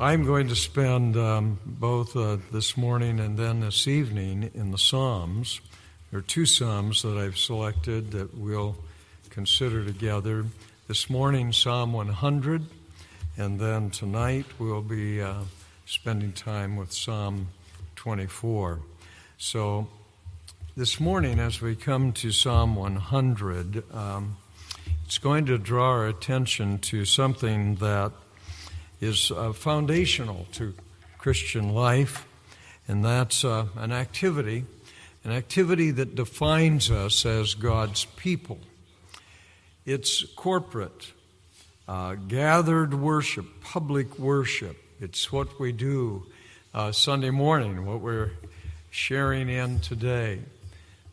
I'm going to spend um, both uh, this morning and then this evening in the Psalms. There are two Psalms that I've selected that we'll consider together. This morning, Psalm 100, and then tonight we'll be uh, spending time with Psalm 24. So, this morning, as we come to Psalm 100, um, it's going to draw our attention to something that is uh, foundational to Christian life, and that's uh, an activity, an activity that defines us as God's people. It's corporate, uh, gathered worship, public worship. It's what we do uh, Sunday morning, what we're sharing in today.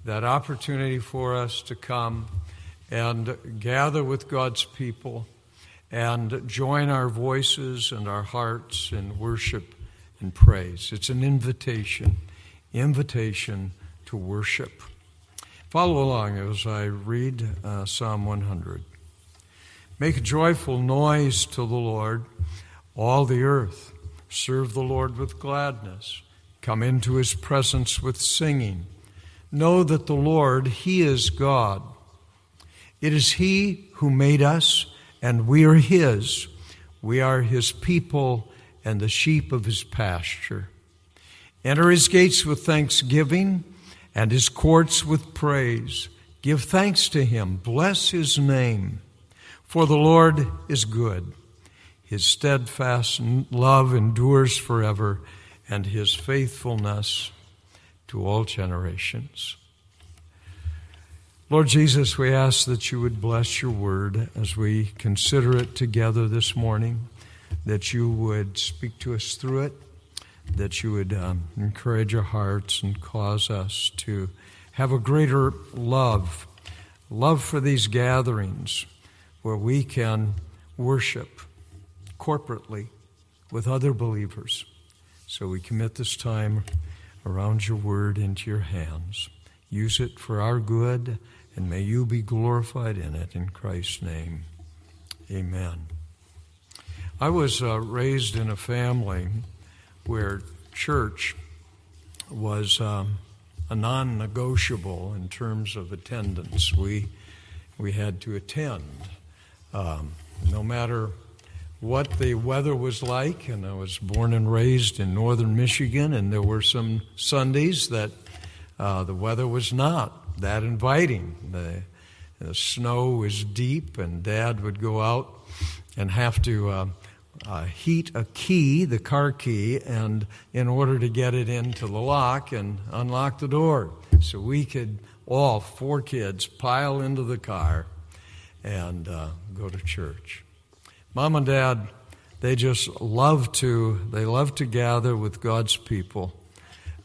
That opportunity for us to come and gather with God's people and join our voices and our hearts in worship and praise. It's an invitation, invitation to worship. Follow along as I read uh, Psalm 100. Make a joyful noise to the Lord, all the earth. Serve the Lord with gladness. Come into his presence with singing. Know that the Lord, he is God. It is he who made us and we are His. We are His people and the sheep of His pasture. Enter His gates with thanksgiving and His courts with praise. Give thanks to Him, bless His name, for the Lord is good. His steadfast love endures forever, and His faithfulness to all generations. Lord Jesus, we ask that you would bless your word as we consider it together this morning, that you would speak to us through it, that you would um, encourage our hearts and cause us to have a greater love, love for these gatherings where we can worship corporately with other believers. So we commit this time around your word into your hands. Use it for our good and may you be glorified in it in Christ's name. Amen. I was uh, raised in a family where church was um, a non negotiable in terms of attendance. We, we had to attend. Um, no matter what the weather was like, and I was born and raised in northern Michigan, and there were some Sundays that uh, the weather was not that inviting. The, the, snow was deep, and Dad would go out and have to uh, uh, heat a key, the car key, and in order to get it into the lock and unlock the door, so we could all four kids pile into the car and uh, go to church. Mom and Dad, they just love to they love to gather with God's people.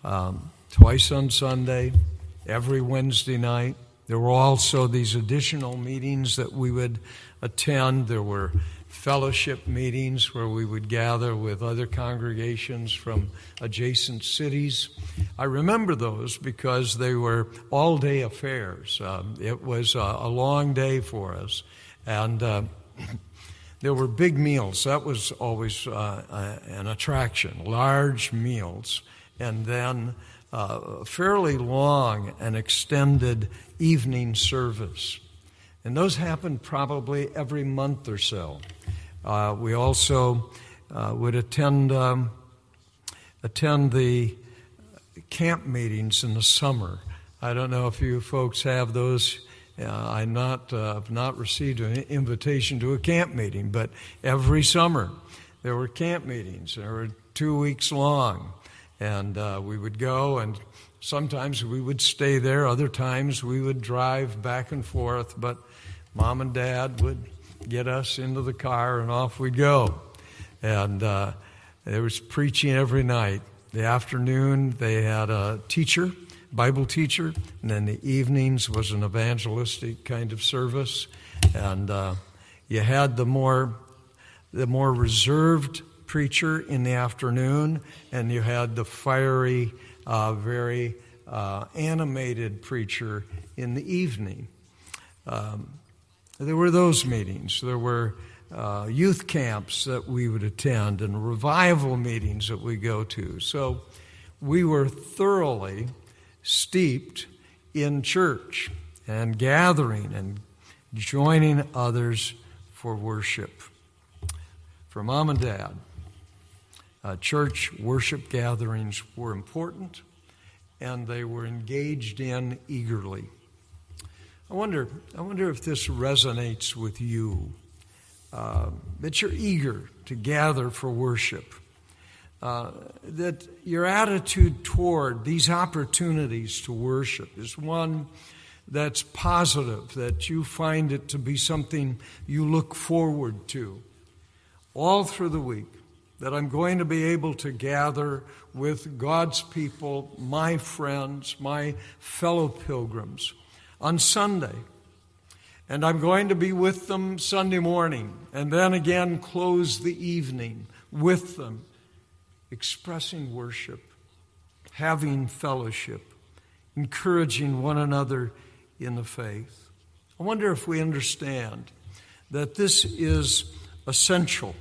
Um, twice on Sunday, every Wednesday night. There were also these additional meetings that we would attend. There were fellowship meetings where we would gather with other congregations from adjacent cities. I remember those because they were all day affairs. Um, it was a, a, long day for us. And uh, there were big meals. That was always uh, an attraction, large meals. And then uh, fairly long and extended evening service. And those happened probably every month or so. Uh, we also uh, would attend, um, attend the camp meetings in the summer. I don't know if you folks have those. Uh, I not uh, have not received an invitation to a camp meeting, but every summer there were camp meetings. They were two weeks long, and uh, we would go, and sometimes we would stay there, other times we would drive back and forth, but mom and dad would get us into the car and off we'd go. And uh, there was preaching every night. The afternoon, they had a teacher, Bible teacher, and then the evenings was an evangelistic kind of service. And uh, you had the more, the more reserved preacher in the afternoon, and you had the fiery, uh, very uh, animated preacher in the evening. Um, there were those meetings. There were uh, youth camps that we would attend and revival meetings that we go to. So we were thoroughly steeped in church and gathering and joining others for worship. For mom and dad, uh, church worship gatherings were important and they were engaged in eagerly. I wonder, I wonder if this resonates with you, uh, that you're eager to gather for worship, uh, that your attitude toward these opportunities to worship is one that's positive, that you find it to be something you look forward to all through the week, that I'm going to be able to gather with God's people, my friends, my fellow pilgrims, on Sunday. And I'm going to be with them Sunday morning, and then again close the evening with them, expressing worship, having fellowship, encouraging one another in the faith. I wonder if we understand that this is essential,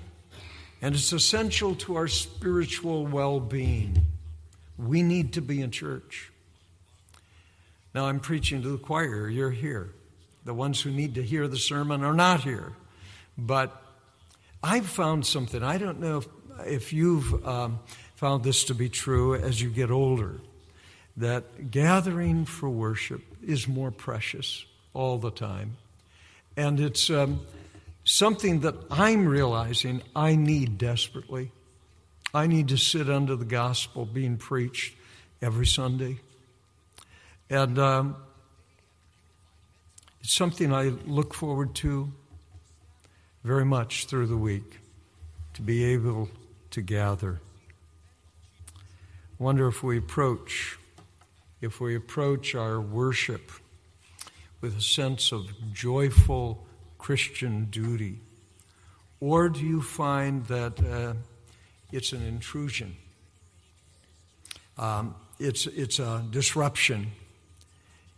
and it's essential to our spiritual well being. We need to be in church. Now, I'm preaching to the choir, you're here. The ones who need to hear the sermon are not here. But I've found something. I don't know if, if you've um, found this to be true as you get older that gathering for worship is more precious all the time. And it's um, something that I'm realizing I need desperately. I need to sit under the gospel being preached every Sunday. And um, it's something I look forward to very much through the week to be able to gather. Wonder if we approach if we approach our worship with a sense of joyful Christian duty? Or do you find that uh, it's an intrusion? Um, it's, it's a disruption.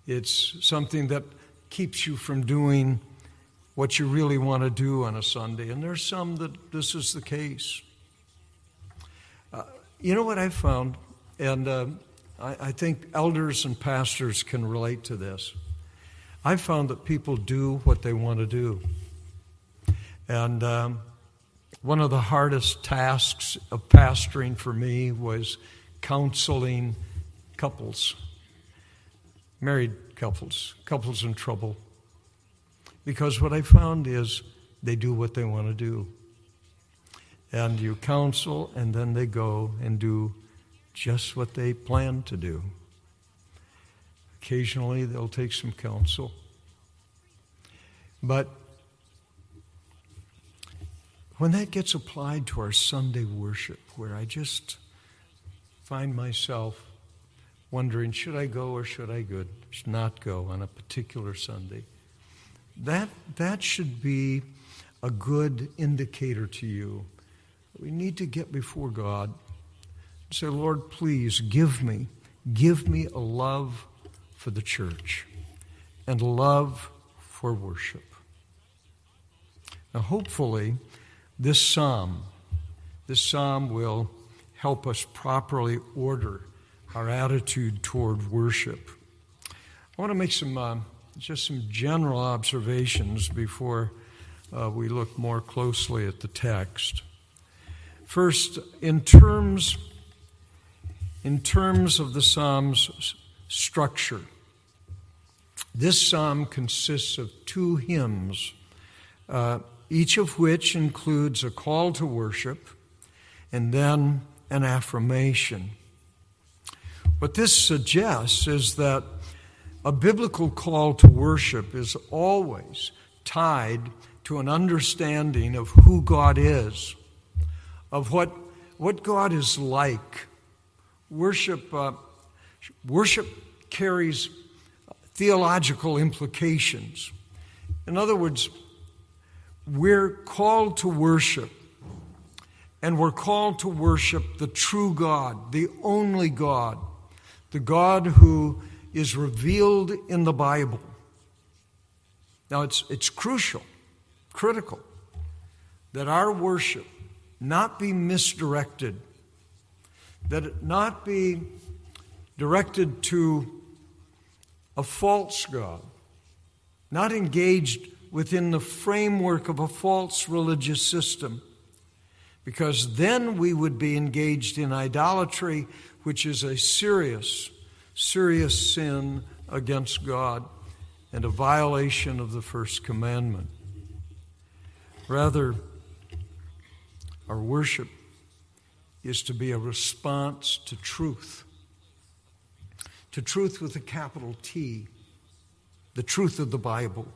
It's something that keeps you from doing what you really want to do on a Sunday. And there's some that this is the case. Uh, you know what I've found? And uh, I, I think elders and pastors can relate to this. I've found that people do what they want to do. And um, one of the hardest tasks of pastoring for me was counseling couples, married couples, couples in trouble. Because what I found is they do what they want to do. And you counsel, and then they go and do just what they plan to do. Occasionally, they'll take some counsel. But when that gets applied to our Sunday worship, where I just find myself wondering, should I go or should I good, not go on a particular Sunday? That, that should be a good indicator to you. We need to get before God and Say, Lord, please give me, give me a love for the church and love for worship. Now, hopefully, this psalm, this psalm will help us properly order our attitude toward worship. I want to make some uh, just some general observations before uh, we look more closely at the text. First, in terms in terms of the psalm's structure. This psalm consists of two hymns, uh, each of which includes a call to worship and then an affirmation. What this suggests is that a biblical call to worship is always tied to an understanding of who God is, of what, what God is like, Worship, uh, worship carries theological implications. In other words, we're called to worship, and we're called to worship the true God, the only God, the God who is revealed in the Bible. Now, it's, it's crucial, critical, that our worship not be misdirected, that it not be directed to a false God, not engaged within the framework of a false religious system, because then we would be engaged in idolatry, which is a serious, serious sin against God and a violation of the first commandment. Rather, our worship is to be a response to truth, to truth with a capital T, the truth of the Bible.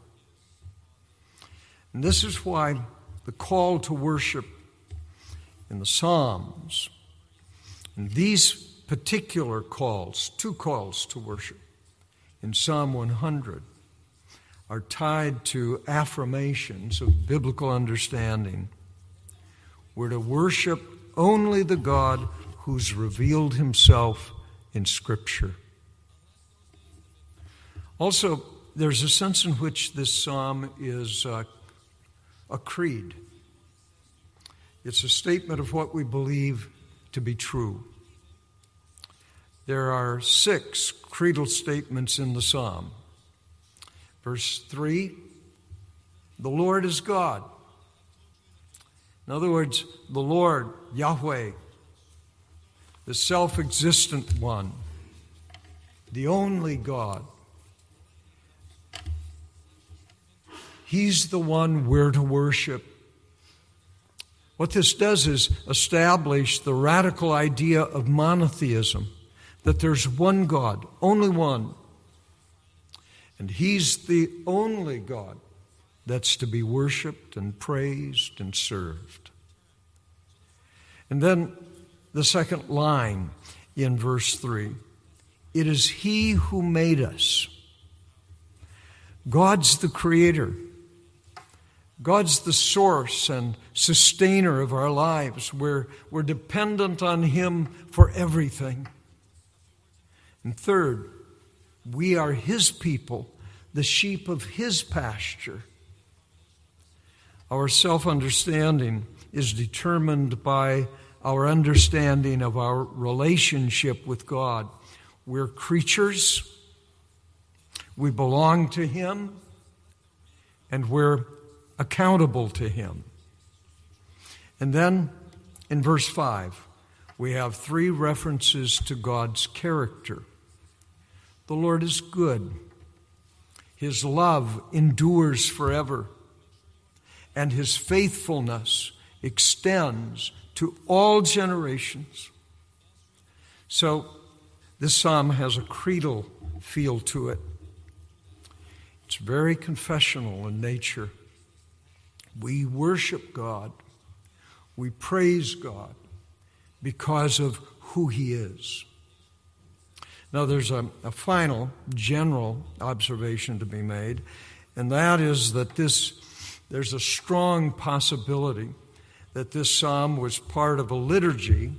And this is why the call to worship in the Psalms, and these particular calls, two calls to worship in Psalm 100, are tied to affirmations of biblical understanding. We're to worship only the God who's revealed himself in Scripture. Also, there's a sense in which this psalm is uh, a creed. It's a statement of what we believe to be true. There are six creedal statements in the psalm. Verse 3 The Lord is God. In other words, the Lord, Yahweh, the self existent one, the only God. He's the one we're to worship. What this does is establish the radical idea of monotheism that there's one God, only one. And He's the only God that's to be worshiped and praised and served. And then the second line in verse 3 it is He who made us. God's the creator. God's the source and sustainer of our lives. We're, we're dependent on Him for everything. And third, we are His people, the sheep of His pasture. Our self understanding is determined by our understanding of our relationship with God. We're creatures, we belong to Him, and we're accountable to Him. And then in verse 5, we have three references to God's character. The Lord is good. His love endures forever, and his faithfulness extends to all generations. So, this psalm has a creedal feel to it. It's very confessional in nature. We worship God, we praise God because of who He is. Now, there's a, a final general observation to be made, and that is that this, there's a strong possibility that this psalm was part of a liturgy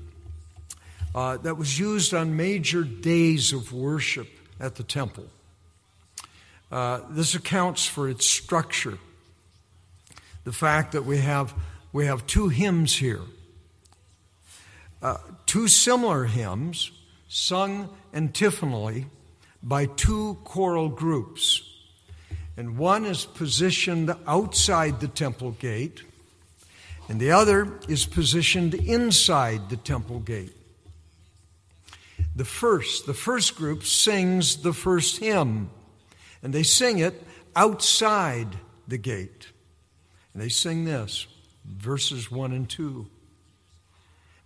uh, that was used on major days of worship at the temple. Uh, this accounts for its structure. The fact that we have, we have two hymns here, uh, two similar hymns sung antiphonally by two choral groups. And one is positioned outside the temple gate, and the other is positioned inside the temple gate. The first, the first group sings the first hymn, and they sing it outside the gate. And they sing this, verses 1 and 2.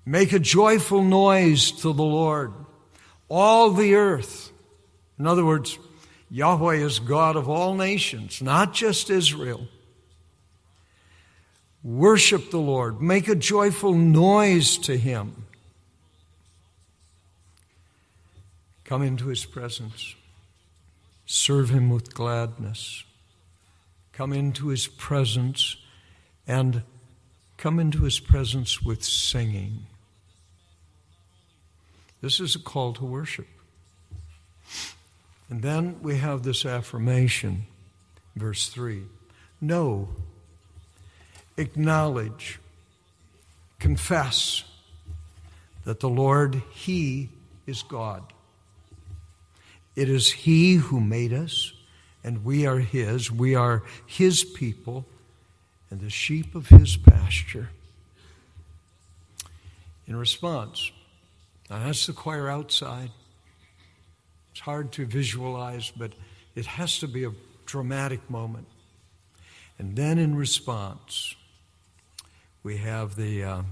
Make a joyful noise to the Lord all the earth. In other words, Yahweh is God of all nations, not just Israel. Worship the Lord, make a joyful noise to Him. Come into His presence, serve Him with gladness. Come into His presence and come into His presence with singing. This is a call to worship. And then we have this affirmation, verse 3 Know acknowledge, confess that the Lord, He is God. It is He who made us, and we are His. We are His people and the sheep of His pasture. In response, I ask the choir outside. It's hard to visualize, but it has to be a dramatic moment. And then in response, we have the uh,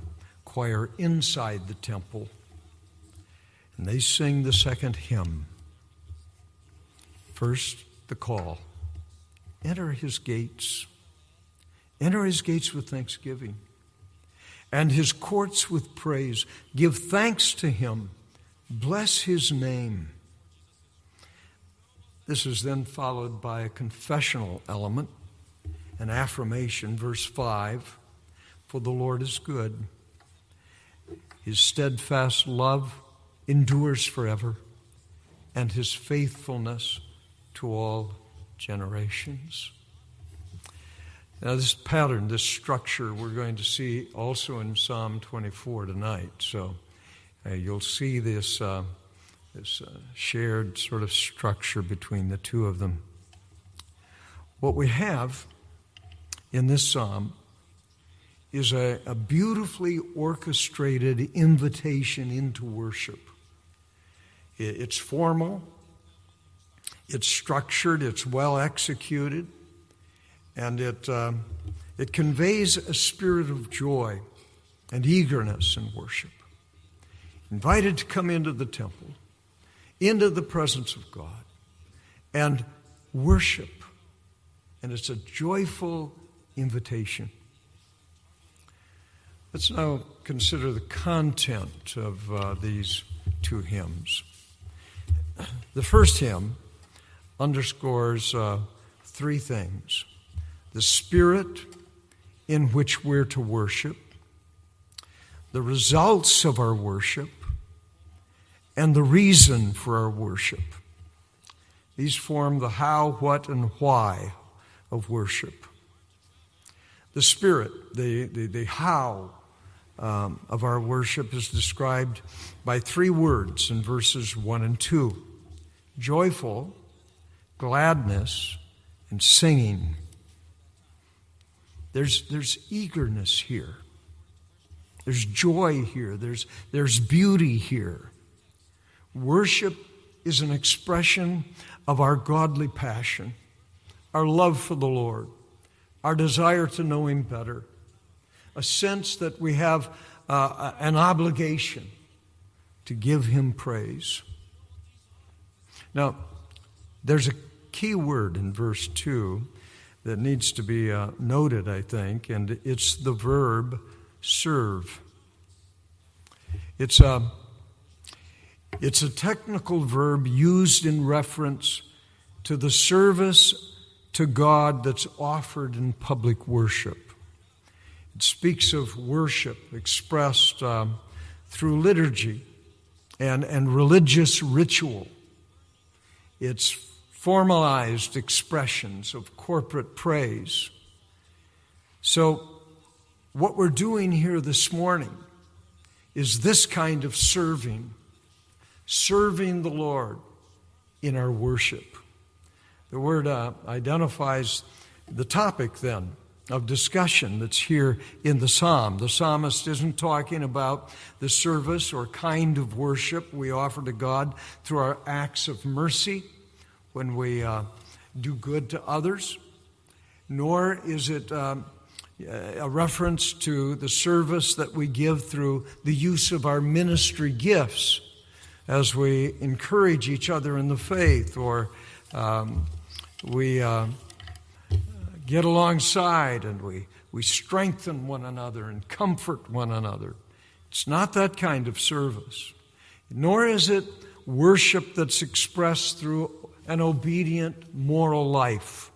choir inside the temple, and they sing the second hymn. First, the call. Enter his gates, enter his gates with thanksgiving, and his courts with praise. Give thanks to him, bless his name. This is then followed by a confessional element, an affirmation, verse 5 For the Lord is good, his steadfast love endures forever, and his faithfulness to all generations. Now, this pattern, this structure, we're going to see also in Psalm 24 tonight. So uh, you'll see this, uh, this uh, shared sort of structure between the two of them. What we have in this psalm is a, a beautifully orchestrated invitation into worship. It, it's formal, it's structured, it's well executed, and it, uh, it conveys a spirit of joy and eagerness in worship. Invited to come into the temple, into the presence of God, and worship. And it's a joyful invitation. Let's now consider the content of uh, these two hymns. The first hymn underscores uh, three things the spirit in which we're to worship, the results of our worship, and the reason for our worship. These form the how, what, and why of worship. The spirit, the, the, the how um, of our worship is described by three words in verses 1 and 2 joyful, gladness, and singing. There's, there's eagerness here. There's joy here. There's, there's beauty here. Worship is an expression of our godly passion, our love for the Lord, our desire to know Him better, a sense that we have uh, an obligation to give Him praise. Now, there's a key word in verse 2 that needs to be uh, noted, I think, and it's the verb serve. It's a, it's a technical verb used in reference to the service to God that's offered in public worship. It speaks of worship expressed um, through liturgy and, and religious ritual. It's formalized expressions of corporate praise. So, what we're doing here this morning is this kind of serving, serving the Lord in our worship. The word uh, identifies the topic then of discussion that's here in the psalm. The psalmist isn't talking about the service or kind of worship we offer to God through our acts of mercy when we uh, do good to others, nor is it um, a reference to the service that we give through the use of our ministry gifts as we encourage each other in the faith or um, we uh, get alongside and we, we strengthen one another and comfort one another. It's not that kind of service, nor is it worship that's expressed through an obedient moral life.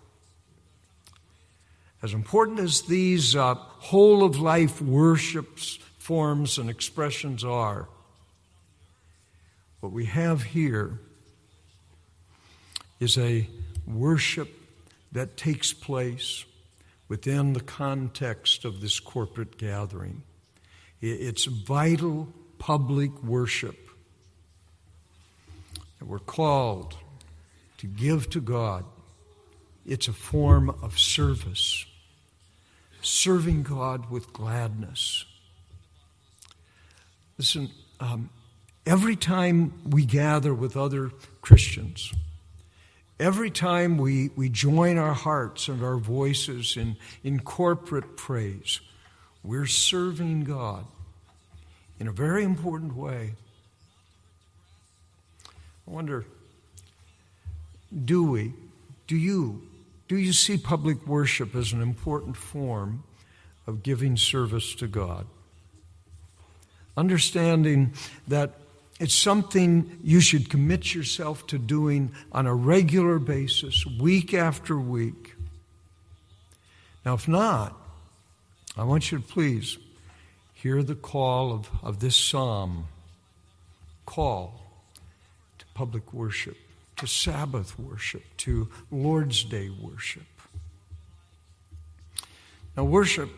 As important as these uh, whole of life worships, forms, and expressions are, what we have here is a worship that takes place within the context of this corporate gathering. It's vital public worship that we're called to give to God. It's a form of service, serving God with gladness. Listen, um, every time we gather with other Christians, every time we, we join our hearts and our voices in, in corporate praise, we're serving God in a very important way. I wonder, do we, do you, do you see public worship as an important form of giving service to God? Understanding that it's something you should commit yourself to doing on a regular basis, week after week. Now, if not, I want you to please hear the call of, of this psalm call to public worship, to Sabbath worship, to Lord's Day worship. Now, worship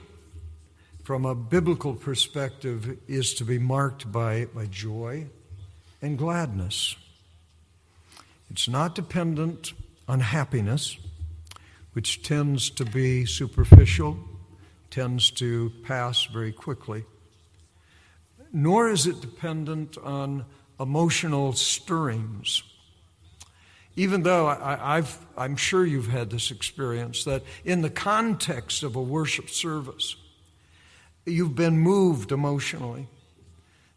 from a biblical perspective is to be marked by, by joy and gladness. It's not dependent on happiness, which tends to be superficial, tends to pass very quickly, nor is it dependent on emotional stirrings. Even though I, am sure you've had this experience, that in the context of a worship service, you've been moved emotionally.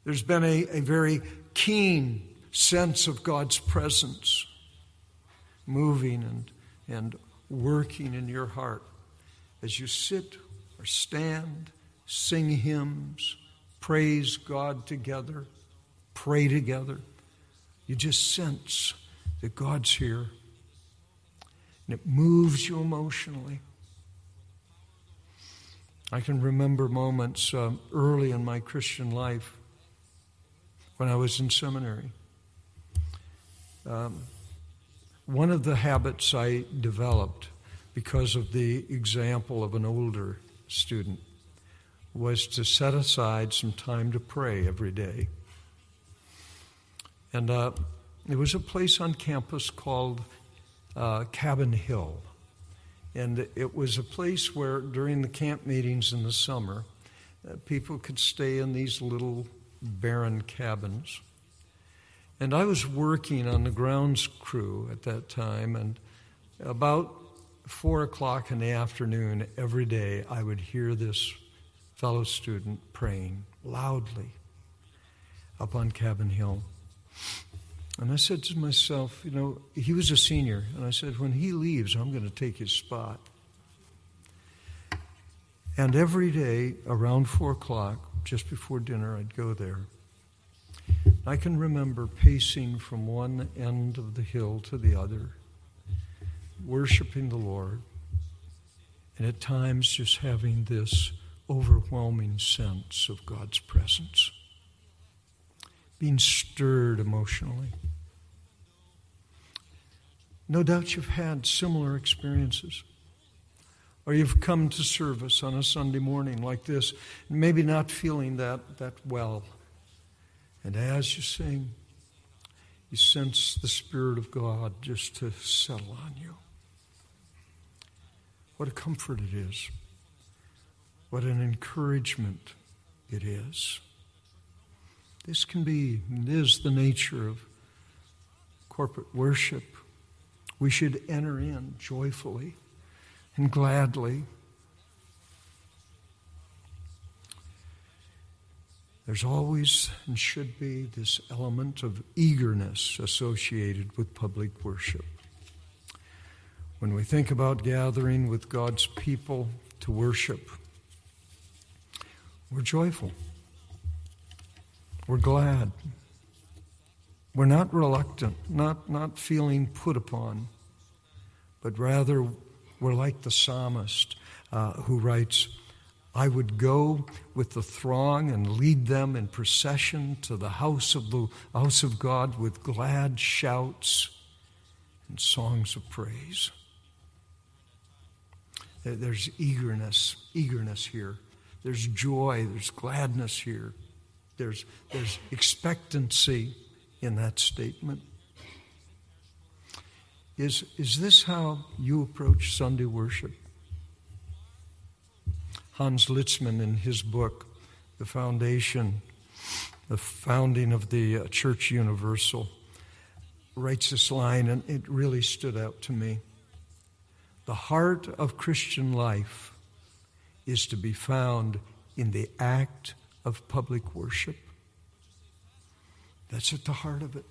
There's been a, a very keen sense of God's presence moving and, and working in your heart as you sit or stand, sing hymns, praise God together, pray together. You just sense that God's here. And it moves you emotionally. I can remember moments uh, early in my Christian life when I was in seminary. Um, one of the habits I developed because of the example of an older student was to set aside some time to pray every day. And uh, there was a place on campus called uh, Cabin Hill. And it was a place where, during the camp meetings in the summer, uh, people could stay in these little barren cabins. And I was working on the grounds crew at that time, and about four o'clock in the afternoon every day, I would hear this fellow student praying loudly up on Cabin Hill. And I said to myself, you know, he was a senior, and I said, when he leaves, I'm going to take his spot. And every day around four o'clock, just before dinner, I'd go there. I can remember pacing from one end of the hill to the other, worshiping the Lord, and at times just having this overwhelming sense of God's presence, being stirred emotionally. No doubt you've had similar experiences. Or you've come to service on a Sunday morning like this, maybe not feeling that, that well. And as you sing, you sense the Spirit of God just to settle on you. What a comfort it is. What an encouragement it is. This can be, it is the nature of corporate worship. We should enter in joyfully and gladly. There's always and should be this element of eagerness associated with public worship. When we think about gathering with God's people to worship, we're joyful. We're glad. We're not reluctant, not, not feeling put upon, but rather we're like the psalmist uh, who writes, I would go with the throng and lead them in procession to the house of the house of God with glad shouts and songs of praise. There's eagerness, eagerness here. There's joy, there's gladness here. There's, there's expectancy in that statement. Is, is this how you approach Sunday worship? Hans Lietzmann, in his book, The Foundation, the founding of the uh, Church Universal, writes this line, and it really stood out to me. The heart of Christian life is to be found in the act of public worship. That's at the heart of it.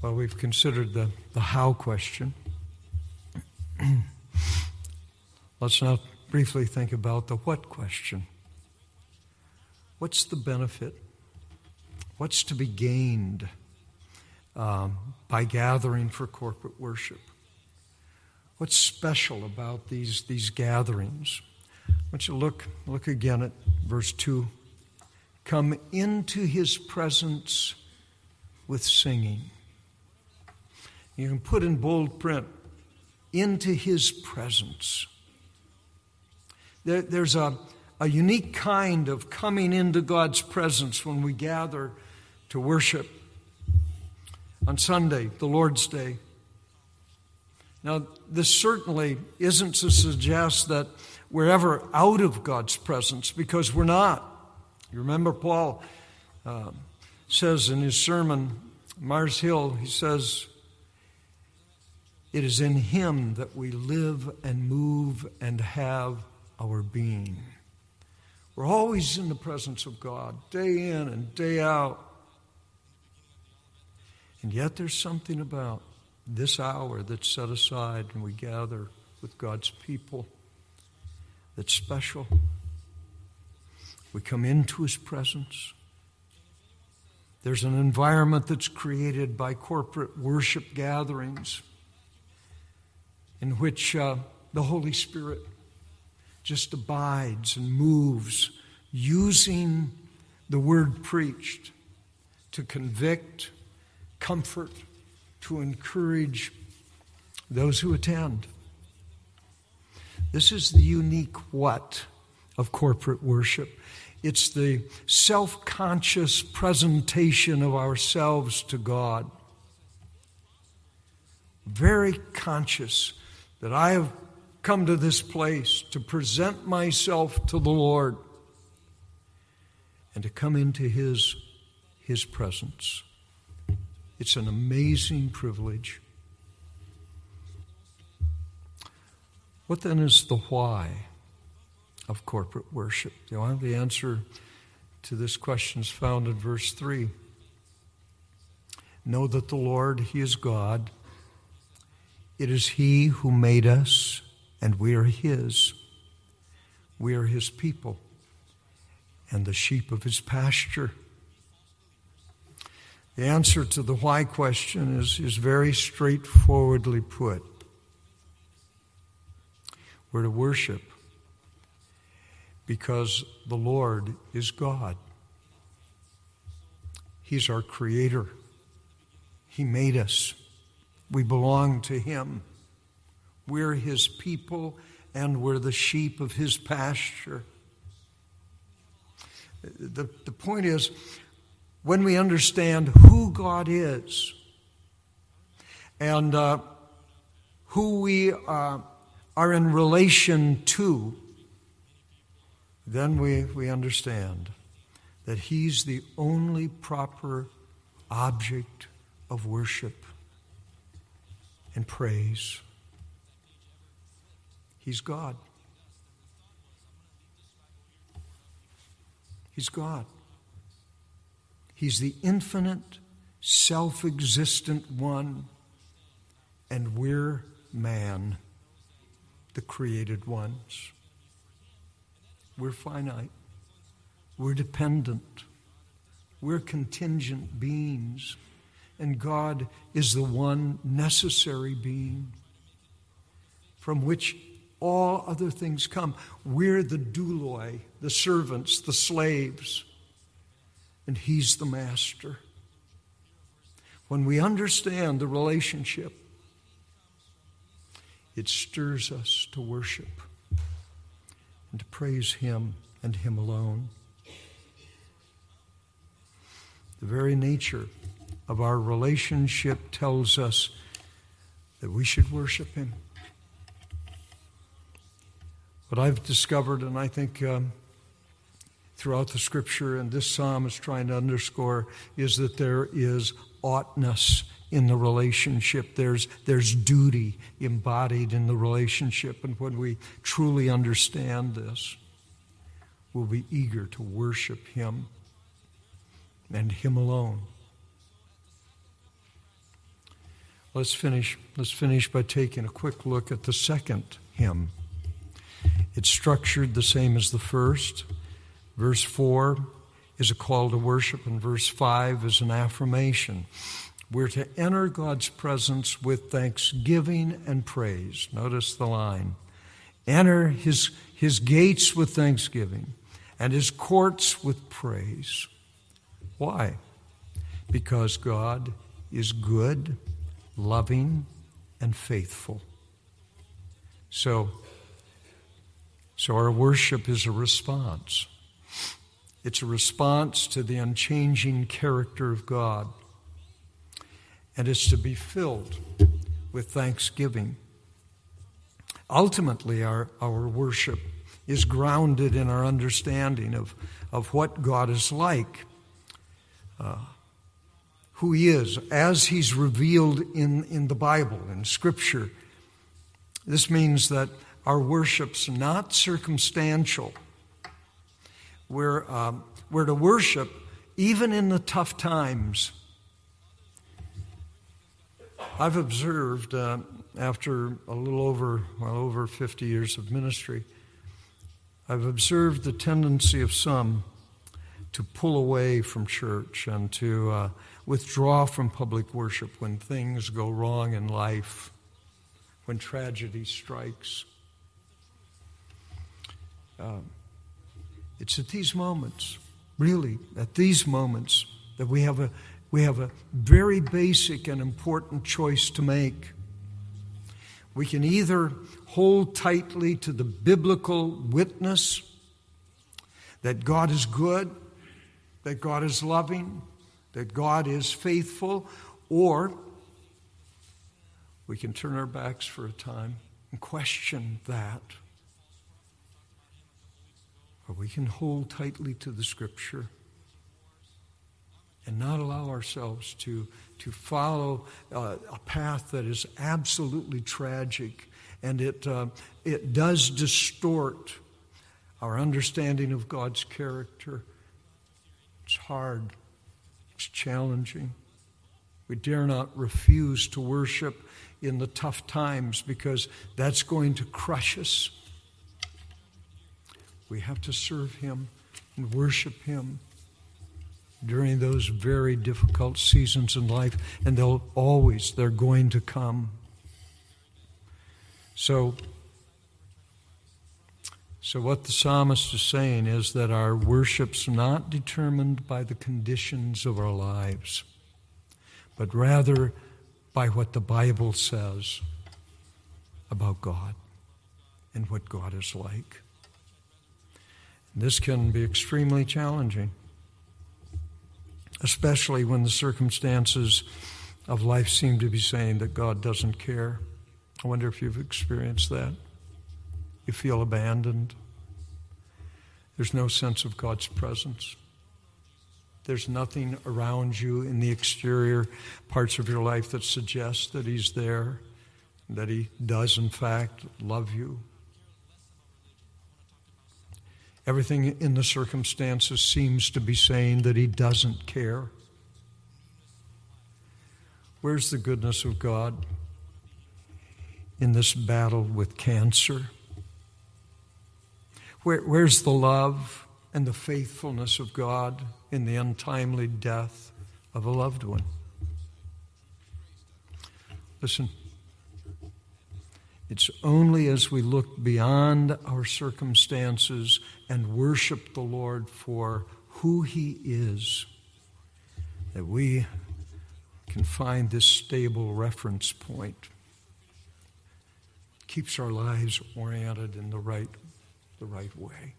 Well, we've considered the, the how question. Let's now briefly think about the what question. What's the benefit? What's to be gained um, by gathering for corporate worship? What's special about these, these gatherings? I want you to look, look again at verse 2. Come into his presence with singing. You can put in bold print, into his presence. There, there's a, a unique kind of coming into God's presence when we gather to worship on Sunday, the Lord's Day. Now, this certainly isn't to suggest that we're ever out of God's presence because we're not. You remember Paul uh, says in his sermon, Mars Hill, he says, It is in Him that we live and move and have our being. We're always in the presence of God, day in and day out. And yet there's something about this hour that's set aside and we gather with God's people that's special. We come into His presence. There's an environment that's created by corporate worship gatherings in which uh, the Holy Spirit just abides and moves, using the word preached to convict, comfort, to encourage those who attend. This is the unique what of corporate worship. It's the self conscious presentation of ourselves to God. Very conscious that I have come to this place to present myself to the Lord and to come into His, His presence. It's an amazing privilege. What then is the why of corporate worship? You know, the answer to this question is found in verse 3. Know that the Lord, He is God. It is He who made us and we are His. We are His people and the sheep of His pasture. The answer to the why question is, is very straightforwardly put. We're to worship because the Lord is God. He's our Creator. He made us. We belong to Him. We're his people and we're the sheep of his pasture. The, the point is, when we understand who God is and uh, who we uh, are in relation to, then we, we understand that He's the only proper object of worship and praise. He's God. He's God. He's the infinite, self existent one, and we're man, the created ones. We're finite. We're dependent. We're contingent beings. And God is the one necessary being from which all other things come. We're the douloi, the servants, the slaves, and He's the master. When we understand the relationship, it stirs us to worship and to praise Him and Him alone. The very nature of our relationship tells us that we should worship Him. What I've discovered, and I think um, throughout the scripture, and this psalm is trying to underscore, is that there is oughtness in the relationship. There's, there's duty embodied in the relationship. And when we truly understand this, we'll be eager to worship Him and Him alone. Let's finish, let's finish by taking a quick look at the second hymn. It's structured the same as the first. Verse 4 is a call to worship, and verse 5 is an affirmation. We're to enter God's presence with thanksgiving and praise. Notice the line enter his, his gates with thanksgiving and his courts with praise. Why? Because God is good, loving, and faithful. So, so our worship is a response. It's a response to the unchanging character of God and it's to be filled with thanksgiving. Ultimately, our, our worship is grounded in our understanding of, of what God is like, uh, who He is, as He's revealed in, in the Bible, in Scripture. This means that our worship's not circumstantial. We're, um, we're to worship even in the tough times. I've observed uh, after a little over, well, over 50 years of ministry, I've observed the tendency of some to pull away from church and to uh, withdraw from public worship when things go wrong in life, when tragedy strikes. Uh, it's at these moments, really, at these moments, that we have a we have a very basic and important choice to make. We can either hold tightly to the biblical witness that God is good, that God is loving, that God is faithful, or we can turn our backs for a time and question that. Or we can hold tightly to the scripture and not allow ourselves to, to follow uh, a path that is absolutely tragic and it, uh, it does distort our understanding of God's character. It's hard, it's challenging. We dare not refuse to worship in the tough times because that's going to crush us. We have to serve Him and worship Him during those very difficult seasons in life, and they'll always, they're going to come. So, so what the psalmist is saying is that our worship's not determined by the conditions of our lives, but rather by what the Bible says about God and what God is like. This can be extremely challenging especially when the circumstances of life seem to be saying that God doesn't care. I wonder if you've experienced that. You feel abandoned. There's no sense of God's presence. There's nothing around you in the exterior parts of your life that suggests that He's there, that He does, in fact, love you. Everything in the circumstances seems to be saying that He doesn't care. Where's the goodness of God in this battle with cancer? Where, where's the love and the faithfulness of God in the untimely death of a loved one? Listen. It's only as we look beyond our circumstances and worship the Lord for who He is that we can find this stable reference point. keeps our lives oriented in the right, the right way.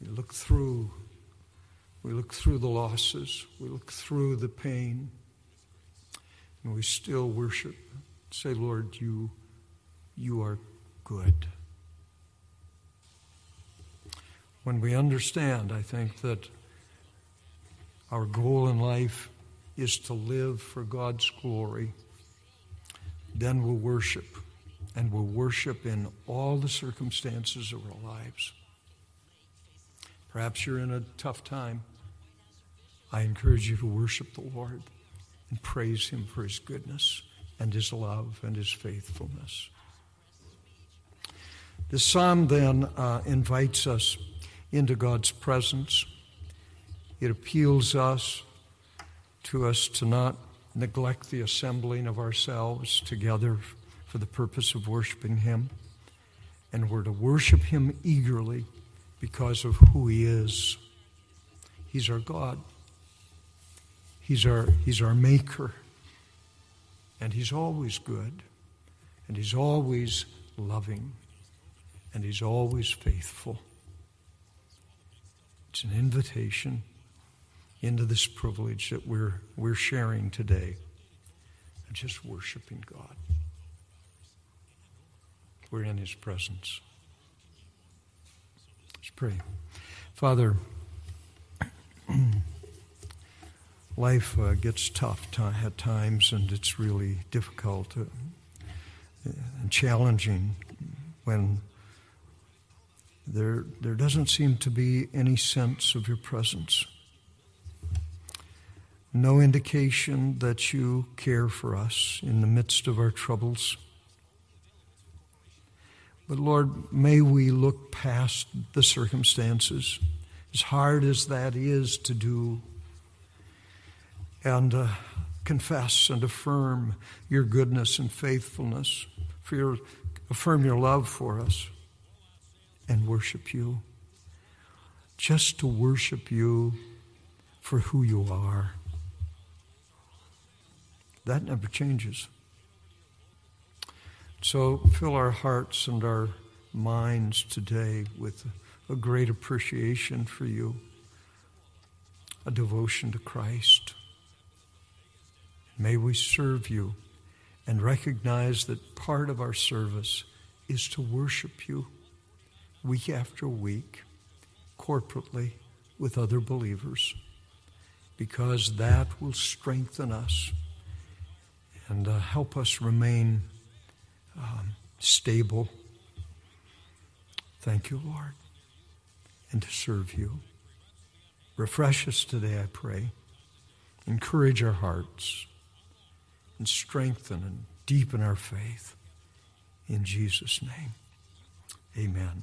We look through, we look through the losses, we look through the pain, and we still worship. Say, Lord, you, you are good. When we understand, I think that our goal in life is to live for God's glory, then we'll worship. And we'll worship in all the circumstances of our lives. Perhaps you're in a tough time. I encourage you to worship the Lord and praise Him for His goodness and His love and His faithfulness. The psalm then uh, invites us into God's presence. It appeals us to us to not neglect the assembling of ourselves together for the purpose of worshiping Him. And we're to worship Him eagerly because of who He is. He's our God. He's our, he's our Maker. And He's always good. And He's always loving. And He's always faithful. It's an invitation into this privilege that we're, we're sharing today and just worshiping God. We're in His presence. Let's pray. Father, life uh, gets tough t- at times, and it's really difficult uh, and challenging when there, there doesn't seem to be any sense of your presence. No indication that you care for us in the midst of our troubles. But Lord, may we look past the circumstances, as hard as that is to do, and uh, confess and affirm your goodness and faithfulness, for your, affirm your love for us and worship you. Just to worship you for who you are. That never changes. So fill our hearts and our minds today with a great appreciation for you, a devotion to Christ. May we serve you and recognize that part of our service is to worship you week after week, corporately with other believers, because that will strengthen us and uh, help us remain um, stable. Thank you, Lord, and to serve you. Refresh us today, I pray. Encourage our hearts and strengthen and deepen our faith. In Jesus' name, amen.